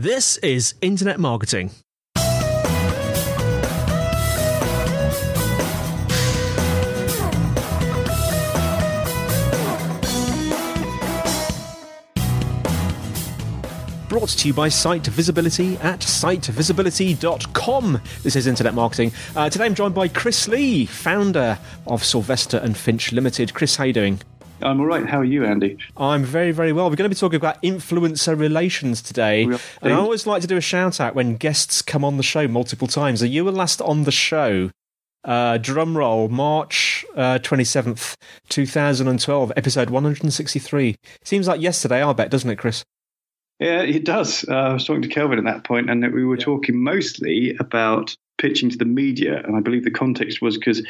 This is Internet Marketing. Brought to you by Site Visibility at sitevisibility.com. This is Internet Marketing. Uh, today I'm joined by Chris Lee, founder of Silvester and Finch Limited. Chris, how you doing? I'm all right. How are you, Andy? I'm very, very well. We're going to be talking about influencer relations today. And I always like to do a shout out when guests come on the show multiple times. Are you were last on the show? Uh, drum roll, March uh, 27th, 2012, episode 163. Seems like yesterday, I bet, doesn't it, Chris? Yeah, it does. Uh, I was talking to Kelvin at that point, and we were yeah. talking mostly about pitching to the media. And I believe the context was because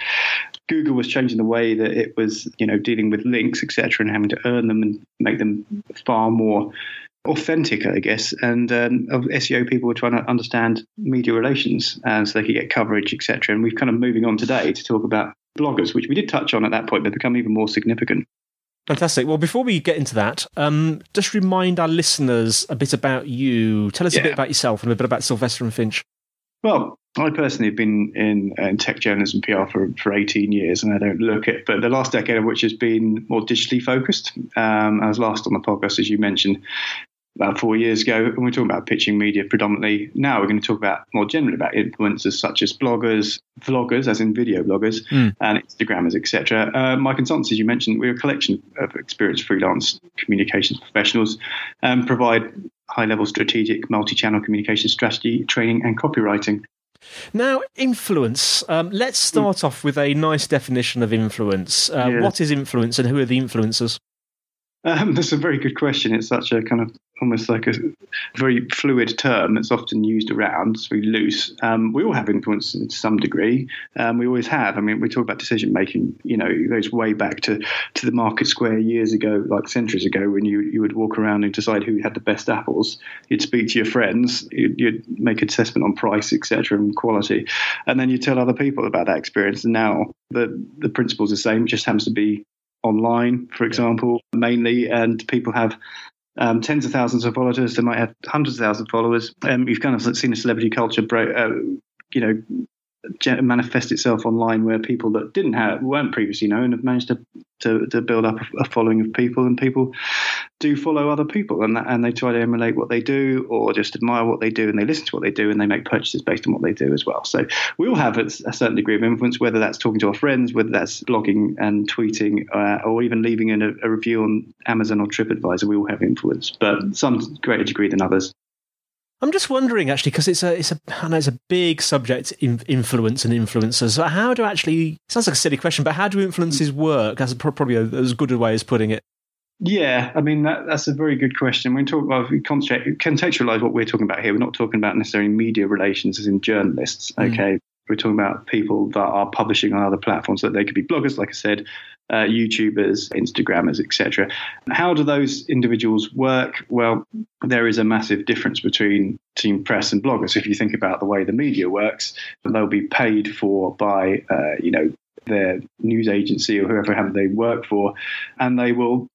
Google was changing the way that it was, you know, dealing with links, etc., and having to earn them and make them far more authentic, I guess. And um, of SEO people were trying to understand media relations uh, so they could get coverage, etc. And we're kind of moving on today to talk about bloggers, which we did touch on at that point, but become even more significant. Fantastic. Well, before we get into that, um, just remind our listeners a bit about you. Tell us yeah. a bit about yourself and a bit about Silvester and Finch. Well, I personally have been in, in, tech journalism PR for, for 18 years, and I don't look it, but the last decade of which has been more digitally focused. Um, I was last on the podcast, as you mentioned, about four years ago, and we're talking about pitching media predominantly. Now we're going to talk about more generally about influencers such as bloggers, vloggers, as in video bloggers, mm. and Instagrammers, etc. Uh, my consultancy, as you mentioned, we're a collection of experienced freelance communications professionals, and um, provide high-level strategic multi-channel communication strategy training and copywriting. Now, influence. Um, let's start mm. off with a nice definition of influence. Uh, yeah. What is influence, and who are the influencers? Um, that's a very good question. It's such a kind of almost like a very fluid term that's often used around. It's very loose. Um, we all have influence to some degree. Um, we always have. I mean, we talk about decision making. You know, it goes way back to, to the market square years ago, like centuries ago, when you, you would walk around and decide who had the best apples. You'd speak to your friends. You'd, you'd make an assessment on price, etc., and quality, and then you tell other people about that experience. And now the the principle's the same. It just happens to be online, for example, mainly, and people have um, tens of thousands of followers. They might have hundreds of thousands of followers. Um, you've kind of seen a celebrity culture, uh, you know, manifest itself online where people that didn't have weren't previously known have managed to to, to build up a following of people and people do follow other people and and they try to emulate what they do or just admire what they do and they listen to what they do and they make purchases based on what they do as well. So we all have a, a certain degree of influence whether that's talking to our friends whether that's blogging and tweeting uh, or even leaving a, a review on Amazon or TripAdvisor we all have influence but some greater degree than others I'm just wondering, actually, because it's a it's a I know it's a big subject, in influence and influencers. So how do actually sounds like a silly question, but how do influences work? That's probably a, as good a way as putting it. Yeah, I mean that, that's a very good question. When we talk about we contextualize what we're talking about here, we're not talking about necessarily media relations as in journalists. Mm. Okay, mm. We're talking about people that are publishing on other platforms. That they could be bloggers, like I said, uh, YouTubers, Instagrammers, etc. How do those individuals work? Well, there is a massive difference between team press and bloggers. If you think about the way the media works, they'll be paid for by, uh, you know, their news agency or whoever they work for, and they will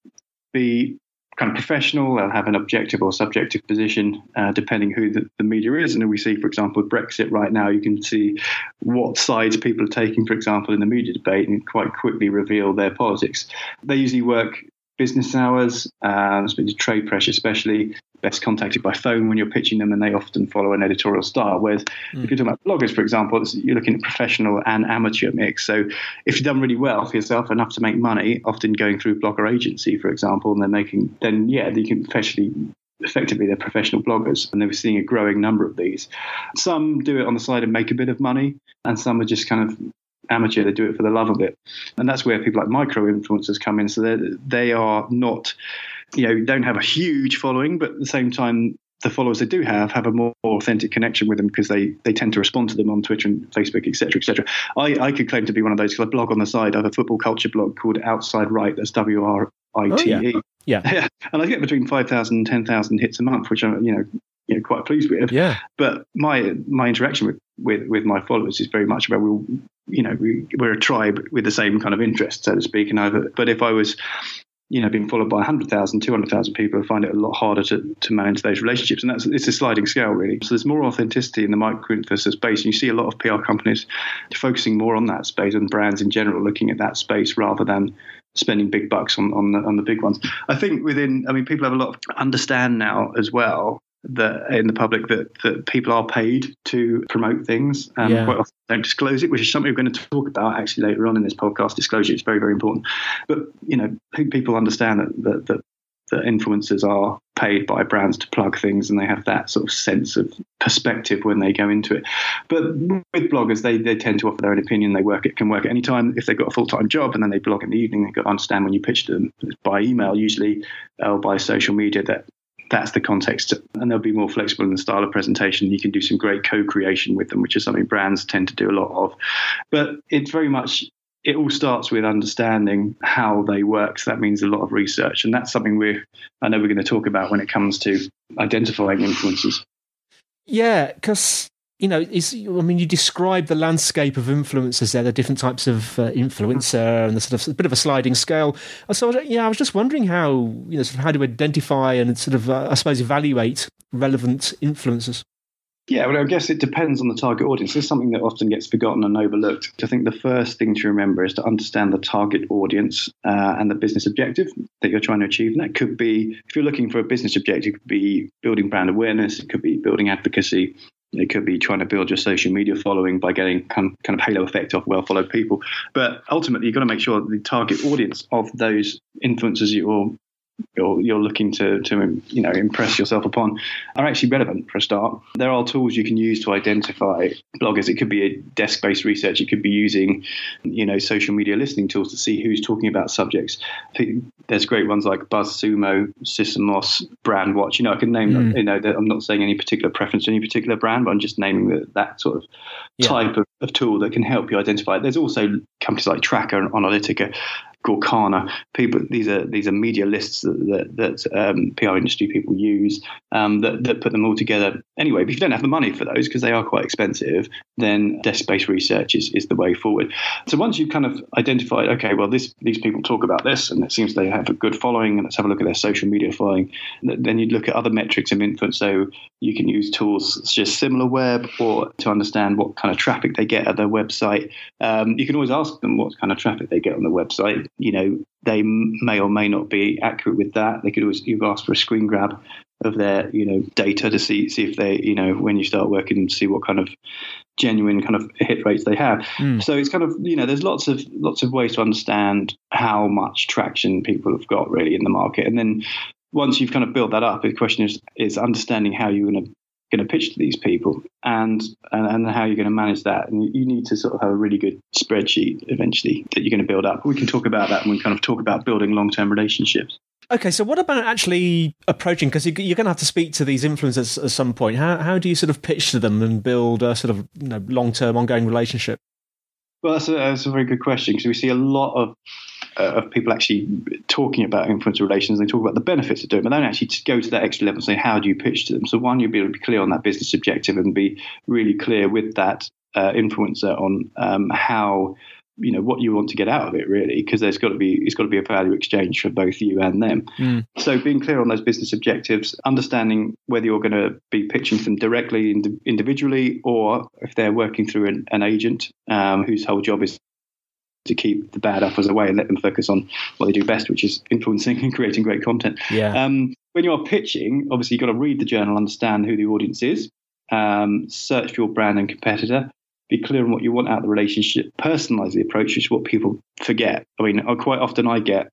be kind of professional. They'll have an objective or subjective position, uh, depending who the, the, media is. And we see, for example, Brexit right now, you can see what sides people are taking, for example, in the media debate, and quite quickly reveal their politics. They usually work business hours, uh, trade press especially, best contacted by phone when you're pitching them, and they often follow an editorial style. Whereas mm. if you're talking about bloggers, for example, you're looking at professional and amateur mix. So if you've done really well for yourself, enough to make money, often going through blogger agency, for example, and they're making, then yeah, you can professionally effectively they're professional bloggers and they were seeing a growing number of these some do it on the side and make a bit of money and some are just kind of amateur. They do it for the love of it, and that's where people like micro influencers come in. So they they are not, you know, don't have a huge following, but at the same time, the followers they do have have a more authentic connection with them because they they tend to respond to them on Twitter and Facebook, etc., etc. I, I could claim to be one of those because I blog on the side. I have a football culture blog called Outside Right. That's W R I T E. Oh, yeah. yeah, and I get between 5,000 and 10,000 hits a month, which I'm you know you know quite pleased with. Yeah. But my my interaction with with, with my followers is very much about we you know we, we're a tribe with the same kind of interest, so to speak. And I've, but if I was you know, being followed by 100,000, 200,000 people who find it a lot harder to, to manage those relationships. And that's it's a sliding scale, really. So there's more authenticity in the micro influencer space. And you see a lot of PR companies focusing more on that space and brands in general looking at that space rather than spending big bucks on, on the on the big ones. I think within, I mean, people have a lot of understand now as well that in the public that, that people are paid to promote things and yeah. quite often don't disclose it, which is something we're going to talk about actually later on in this podcast. Disclosure is very, very important. But, you know, I think people understand that, that, that, that influencers are paid by brands to plug things and they have that sort of sense of perspective when they go into it. But with bloggers, they, they tend to offer their own opinion. They work it can work at any time. If they've got a full time job and then they blog in the evening, they've got to understand when you pitch to them by email usually or by social media that that's the context. And they'll be more flexible in the style of presentation. You can do some great co creation with them, which is something brands tend to do a lot of. But it's very much, it all starts with understanding how they work. So that means a lot of research. And that's something we're, I know we're going to talk about when it comes to identifying influencers. Yeah, because you know, is I mean, you describe the landscape of influencers there, the different types of uh, influencer, and the sort of a bit of a sliding scale. So, yeah, I was just wondering how you know, sort of how to identify and sort of, uh, I suppose, evaluate relevant influencers. Yeah, well, I guess it depends on the target audience. Is something that often gets forgotten and overlooked. I think the first thing to remember is to understand the target audience uh, and the business objective that you're trying to achieve. And that could be, if you're looking for a business objective, it could be building brand awareness, it could be building advocacy, it could be trying to build your social media following by getting kind of halo effect off well followed people. But ultimately, you've got to make sure the target audience of those influencers you're you're, you're looking to, to you know impress yourself upon are actually relevant for a start. There are tools you can use to identify bloggers. It could be a desk-based research. It could be using you know social media listening tools to see who's talking about subjects. There's great ones like BuzzSumo, Sysomos, Brandwatch. You know, I can name mm. You know, I'm not saying any particular preference to any particular brand, but I'm just naming the, that sort of yeah. type of, of tool that can help you identify. There's also companies like Tracker and Analytica Gorkana. People, these are these are media lists that that, that um, PR industry people use um, that that put them all together. Anyway, if you don't have the money for those because they are quite expensive, then desk-based research is, is the way forward. So once you've kind of identified, okay, well, this these people talk about this, and it seems they have a good following, and let's have a look at their social media following. Then you'd look at other metrics of influence. So you can use tools such as SimilarWeb or to understand what kind of traffic they get at their website. Um, you can always ask them what kind of traffic they get on the website you know, they may or may not be accurate with that. They could always you ask for a screen grab of their you know data to see see if they you know when you start working to see what kind of genuine kind of hit rates they have. Mm. So it's kind of you know there's lots of lots of ways to understand how much traction people have got really in the market, and then once you've kind of built that up, the question is is understanding how you're going to going to pitch to these people and, and, and how you're going to manage that. And you need to sort of have a really good spreadsheet eventually that you're going to build up. We can talk about that when we kind of talk about building long term relationships. Okay, so what about actually approaching? Because you're going to have to speak to these influencers at some point. How how do you sort of pitch to them and build a sort of you know, long term, ongoing relationship? Well, that's a, that's a very good question because we see a lot of uh, of people actually talking about influencer relations. They talk about the benefits of doing it, but they don't actually go to that extra level and say, how do you pitch to them? So, one, you'll be able to be clear on that business objective and be really clear with that uh, influencer on um, how you know what you want to get out of it really because there's got to be it's got to be a value exchange for both you and them mm. so being clear on those business objectives understanding whether you're going to be pitching them directly ind- individually or if they're working through an, an agent um, whose whole job is to keep the bad apples away and let them focus on what they do best, which is influencing and creating great content. Yeah. Um, when you're pitching, obviously you've got to read the journal, understand who the audience is, um, search for your brand and competitor, be clear on what you want out of the relationship, personalize the approach, which is what people forget. I mean, quite often I get,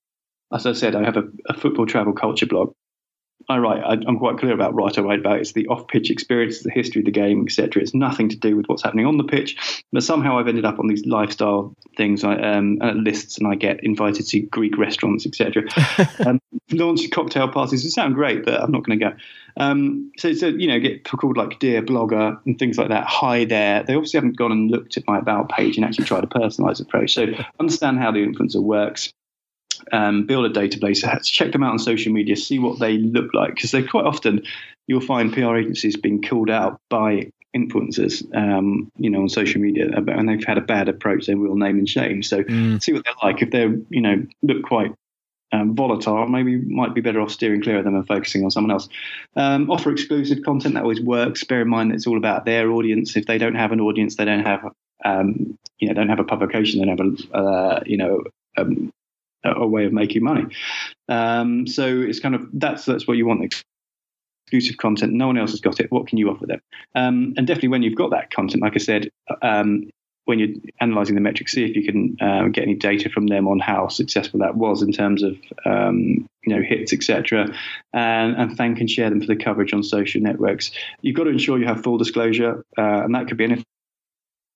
as I said, I have a, a football travel culture blog, I write, I, am quite clear about what I write about. It's the off-pitch experience, the history of the game, etc. It's nothing to do with what's happening on the pitch. But somehow I've ended up on these lifestyle things, um, uh, lists, and I get invited to Greek restaurants, etc. um, launch cocktail parties. It sound great, but I'm not going to go. Um, so, so you know, get called like dear blogger and things like that. Hi there. They obviously haven't gone and looked at my about page and actually tried a personalised approach. So understand how the influencer works um, build a database, check them out on social media, see what they look like. Because they quite often you'll find PR agencies being called out by influencers, um, you know, on social media, and they've had a bad approach. They will name and shame. So mm. see what they're like. If they're, you know, look quite um, volatile, maybe might be better off steering clear of them and focusing on someone else. Um, offer exclusive content that always works. Bear in mind that it's all about their audience. If they don't have an audience, they don't have um, you know don't have a publication, they don't have a uh, you know um, a way of making money. Um, so it's kind of that's that's what you want. Exclusive content. No one else has got it. What can you offer them? Um, and definitely when you've got that content, like I said, um, when you're analysing the metrics, see if you can uh, get any data from them on how successful that was in terms of um, you know hits, etc. And, and, thank and share them for the coverage on social networks. You've got to ensure you have full disclosure, uh, and that could be anything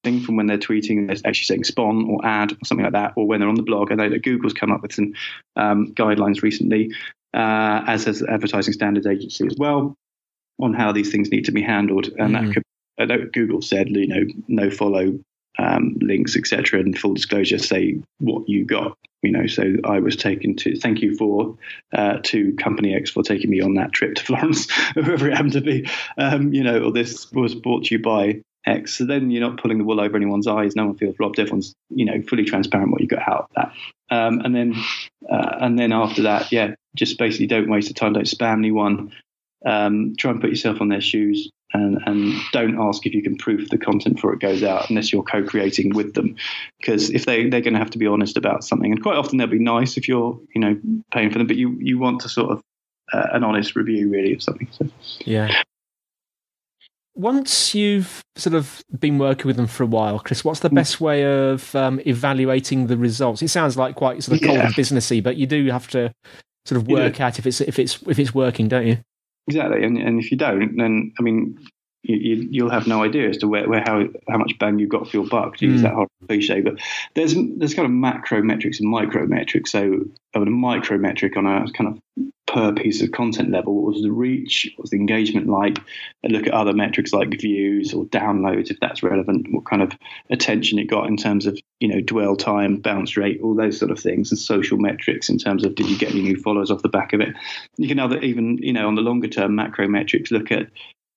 from when they're tweeting, they're actually saying spon or ad or something like that, or when they're on the blog. I know that Google's come up with some um, guidelines recently, uh, as has the Advertising Standards Agency as well, on how these things need to be handled. And mm. that could, I know Google said, you know, no follow um, links, etc., and full disclosure, say what you got. You know, so I was taken to. Thank you for uh, to Company X for taking me on that trip to Florence, whoever it happened to be. Um, you know, or this was brought to you by X. So then you're not pulling the wool over anyone's eyes. No one feels robbed. Everyone's you know fully transparent what you got out of that. Um, and then uh, and then after that, yeah, just basically don't waste the time. Don't spam anyone. Um, try and put yourself on their shoes and, and don't ask if you can proof the content before it goes out unless you're co-creating with them because if they they're going to have to be honest about something and quite often they'll be nice if you're you know paying for them but you you want to sort of uh, an honest review really of something so yeah once you've sort of been working with them for a while, Chris, what's the mm. best way of um, evaluating the results? It sounds like quite sort of cold yeah. and businessy, but you do have to sort of work out if it's if it's if it's working, don't you? Exactly, and and if you don't, then I mean, you, will have no idea as to where, where how how much bang you've got for your buck. To use mm. that horrible cliche, but there's there's kind of macro metrics and micro metrics. So a micro metric on a kind of per piece of content level, what was the reach, what was the engagement like, and look at other metrics like views or downloads if that's relevant, what kind of attention it got in terms of you know dwell time, bounce rate, all those sort of things, and social metrics in terms of did you get any new followers off the back of it. You can other even you know on the longer term macro metrics look at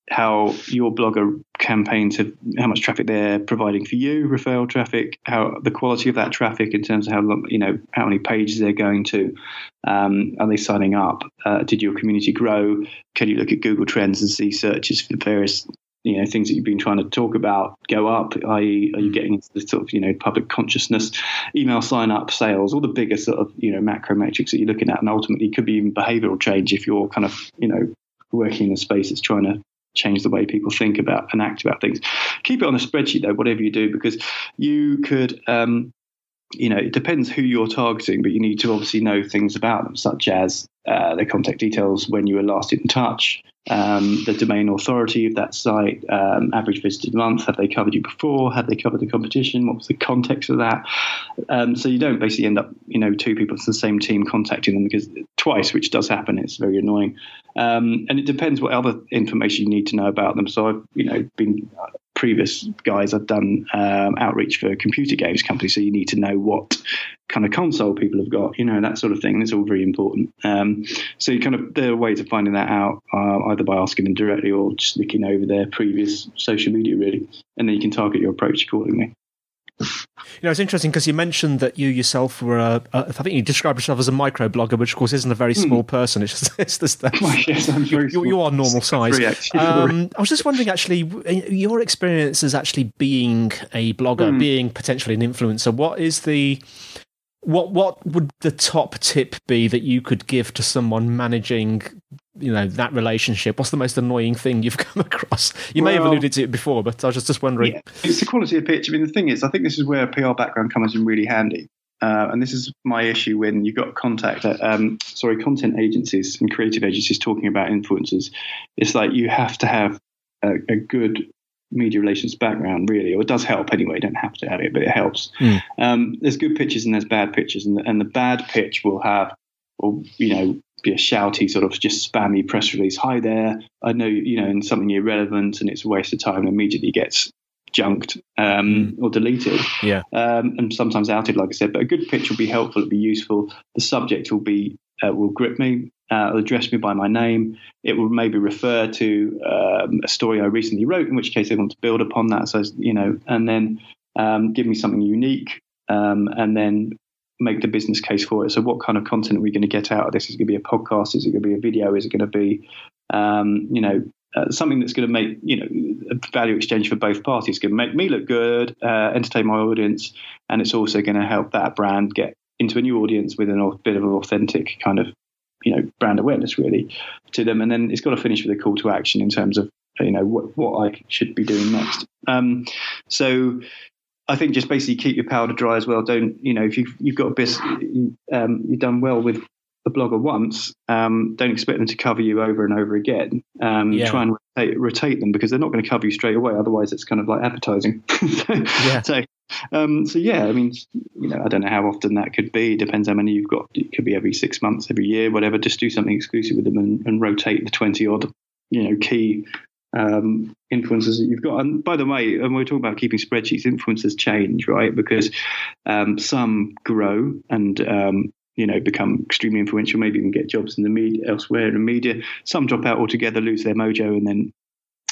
how your blogger campaigns have how much traffic they're providing for you referral traffic how the quality of that traffic in terms of how you know how many pages they're going to um, are they signing up? Uh, did your community grow? Can you look at google trends and see searches for various you know things that you've been trying to talk about go up? I.e are you mm. getting into the sort of you know public consciousness email sign up sales all the bigger sort of you know macro metrics that you're looking at and ultimately could be even behavioral change if you're kind of you know working in a space that's trying to change the way people think about and act about things. Keep it on a spreadsheet though, whatever you do, because you could. Um, you know, it depends who you're targeting, but you need to obviously know things about them, such as uh, their contact details, when you were last in touch, um, the domain authority of that site, um, average visited month, have they covered you before? Have they covered the competition? What was the context of that? Um, so you don't basically end up, you know, two people from the same team contacting them because twice, which does happen. It's very annoying. Um, and it depends what other information you need to know about them. So I've, you know, been previous guys I've done um, outreach for computer games companies, so you need to know what kind of console people have got, you know, that sort of thing. It's all very important. Um, so you kind of there are ways of finding that out uh, either by asking them directly or just looking over their previous social media, really, and then you can target your approach accordingly. You know, it's interesting because you mentioned that you yourself were a, a, I think you described yourself as a micro blogger, which of course isn't a very small mm. person. It's just, it's just that yes, you, you, are normal size. Um, I was just wondering, actually, your experience as actually being a blogger, mm. being potentially an influencer. What is the what what would the top tip be that you could give to someone managing you know that relationship what's the most annoying thing you've come across you well, may have alluded to it before but i was just, just wondering yeah, it's the quality of pitch i mean the thing is i think this is where a pr background comes in really handy uh, and this is my issue when you've got contact, uh, um, sorry, content agencies and creative agencies talking about influencers. It's like you have to have a, a good media relations background, really, or it does help anyway. You don't have to have it, but it helps. Mm. Um, there's good pitches and there's bad pitches, and the, and the bad pitch will have, or you know, be a shouty sort of just spammy press release. Hi there, I know you know, and something irrelevant, and it's a waste of time. And immediately gets junked um, mm. or deleted. Yeah, um, and sometimes outed, like I said. But a good pitch will be helpful. It'll be useful. The subject will be uh, will grip me uh, address me by my name. It will maybe refer to um, a story I recently wrote, in which case they want to build upon that. So, you know, and then um, give me something unique. Um, and then make the business case for it. So, what kind of content are we going to get out of this? Is it going to be a podcast? Is it going to be a video? Is it going to be, um, you know, uh, something that's going to make you know a value exchange for both parties? It's going to make me look good, uh, entertain my audience, and it's also going to help that brand get into a new audience with a bit of an authentic kind of you know brand awareness really to them. And then it's got to finish with a call to action in terms of you know what what I should be doing next. Um, so I think just basically keep your powder dry as well. Don't you know if you've you've got a business, um, you've done well with a blogger once, um, don't expect them to cover you over and over again. Um, yeah. Try and rotate, rotate, them because they're not going to cover you straight away. Otherwise, it's kind of like advertising. so, yeah. So, um, so yeah, I mean, you know, I don't know how often that could be. It depends how many you've got. It could be every six months, every year, whatever. Just do something exclusive with them and, and rotate the twenty odd, you know, key um, influencers that you've got. And by the way, when we're talking about keeping spreadsheets, influencers change, right? Because um, some grow and um, you know become extremely influential, maybe even get jobs in the media elsewhere in the media. Some drop out altogether, lose their mojo, and then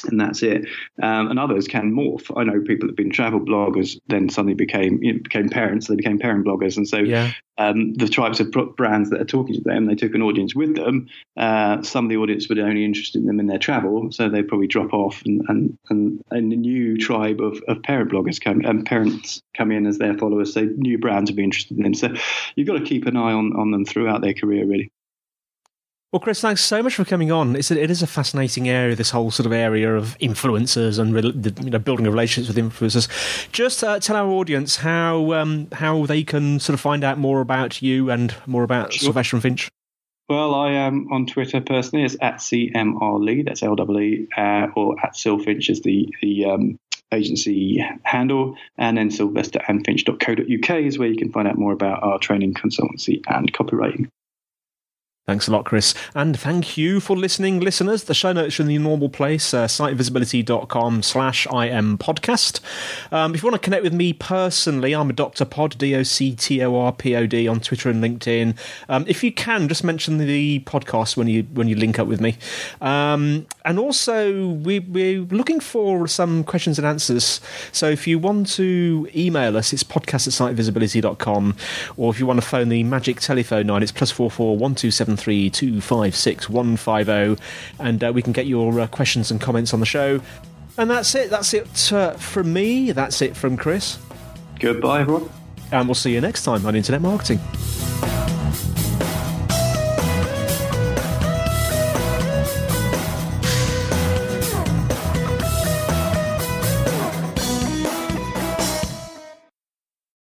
and that's it. Um, and others can morph. I know people that have been travel bloggers, then suddenly became you know, became parents. They became parent bloggers, and so yeah. um, the types of brands that are talking to them, they took an audience with them. Uh, some of the audience were only interested in them in their travel, so they probably drop off, and and and, and a new tribe of, of parent bloggers come and parents come in as their followers. So new brands will be interested in them. So you've got to keep an eye on on them throughout their career, really. Well, Chris, thanks so much for coming on. It's a, it is a fascinating area, this whole sort of area of influencers and you know, building relationships with influencers. Just uh, tell our audience how um, how they can sort of find out more about you and more about sure. Silvester and Finch. Well, I am on Twitter personally as at CMR Lee, that's L W uh, or at Silfinch is the, the um, agency handle. And then silvesterandfinch.co.uk is where you can find out more about our training, consultancy, and copywriting. Thanks a lot, Chris. And thank you for listening, listeners. The show notes are in the normal place, uh, sitevisibility.com slash IM podcast. Um, if you want to connect with me personally, I'm a Dr. Pod, D-O-C-T-O-R-P-O-D on Twitter and LinkedIn. Um, if you can, just mention the podcast when you when you link up with me. Um, and also, we, we're looking for some questions and answers. So if you want to email us, it's podcast at sitevisibility.com. Or if you want to phone the magic telephone line, it's plus four four one two seven 073 and uh, we can get your uh, questions and comments on the show. And that's it. That's it uh, from me. That's it from Chris. Goodbye, everyone. And we'll see you next time on Internet Marketing.